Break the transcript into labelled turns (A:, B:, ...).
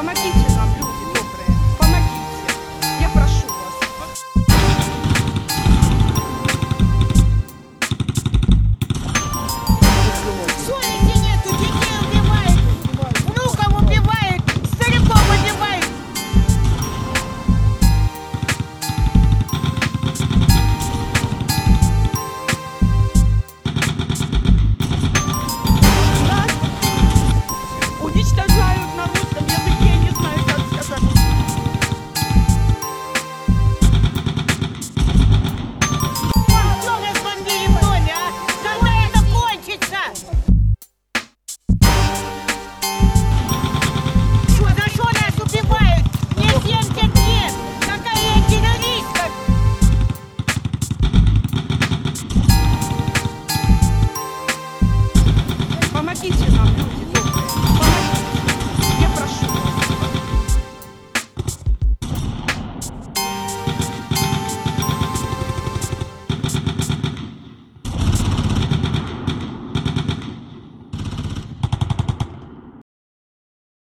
A: আমার কিছু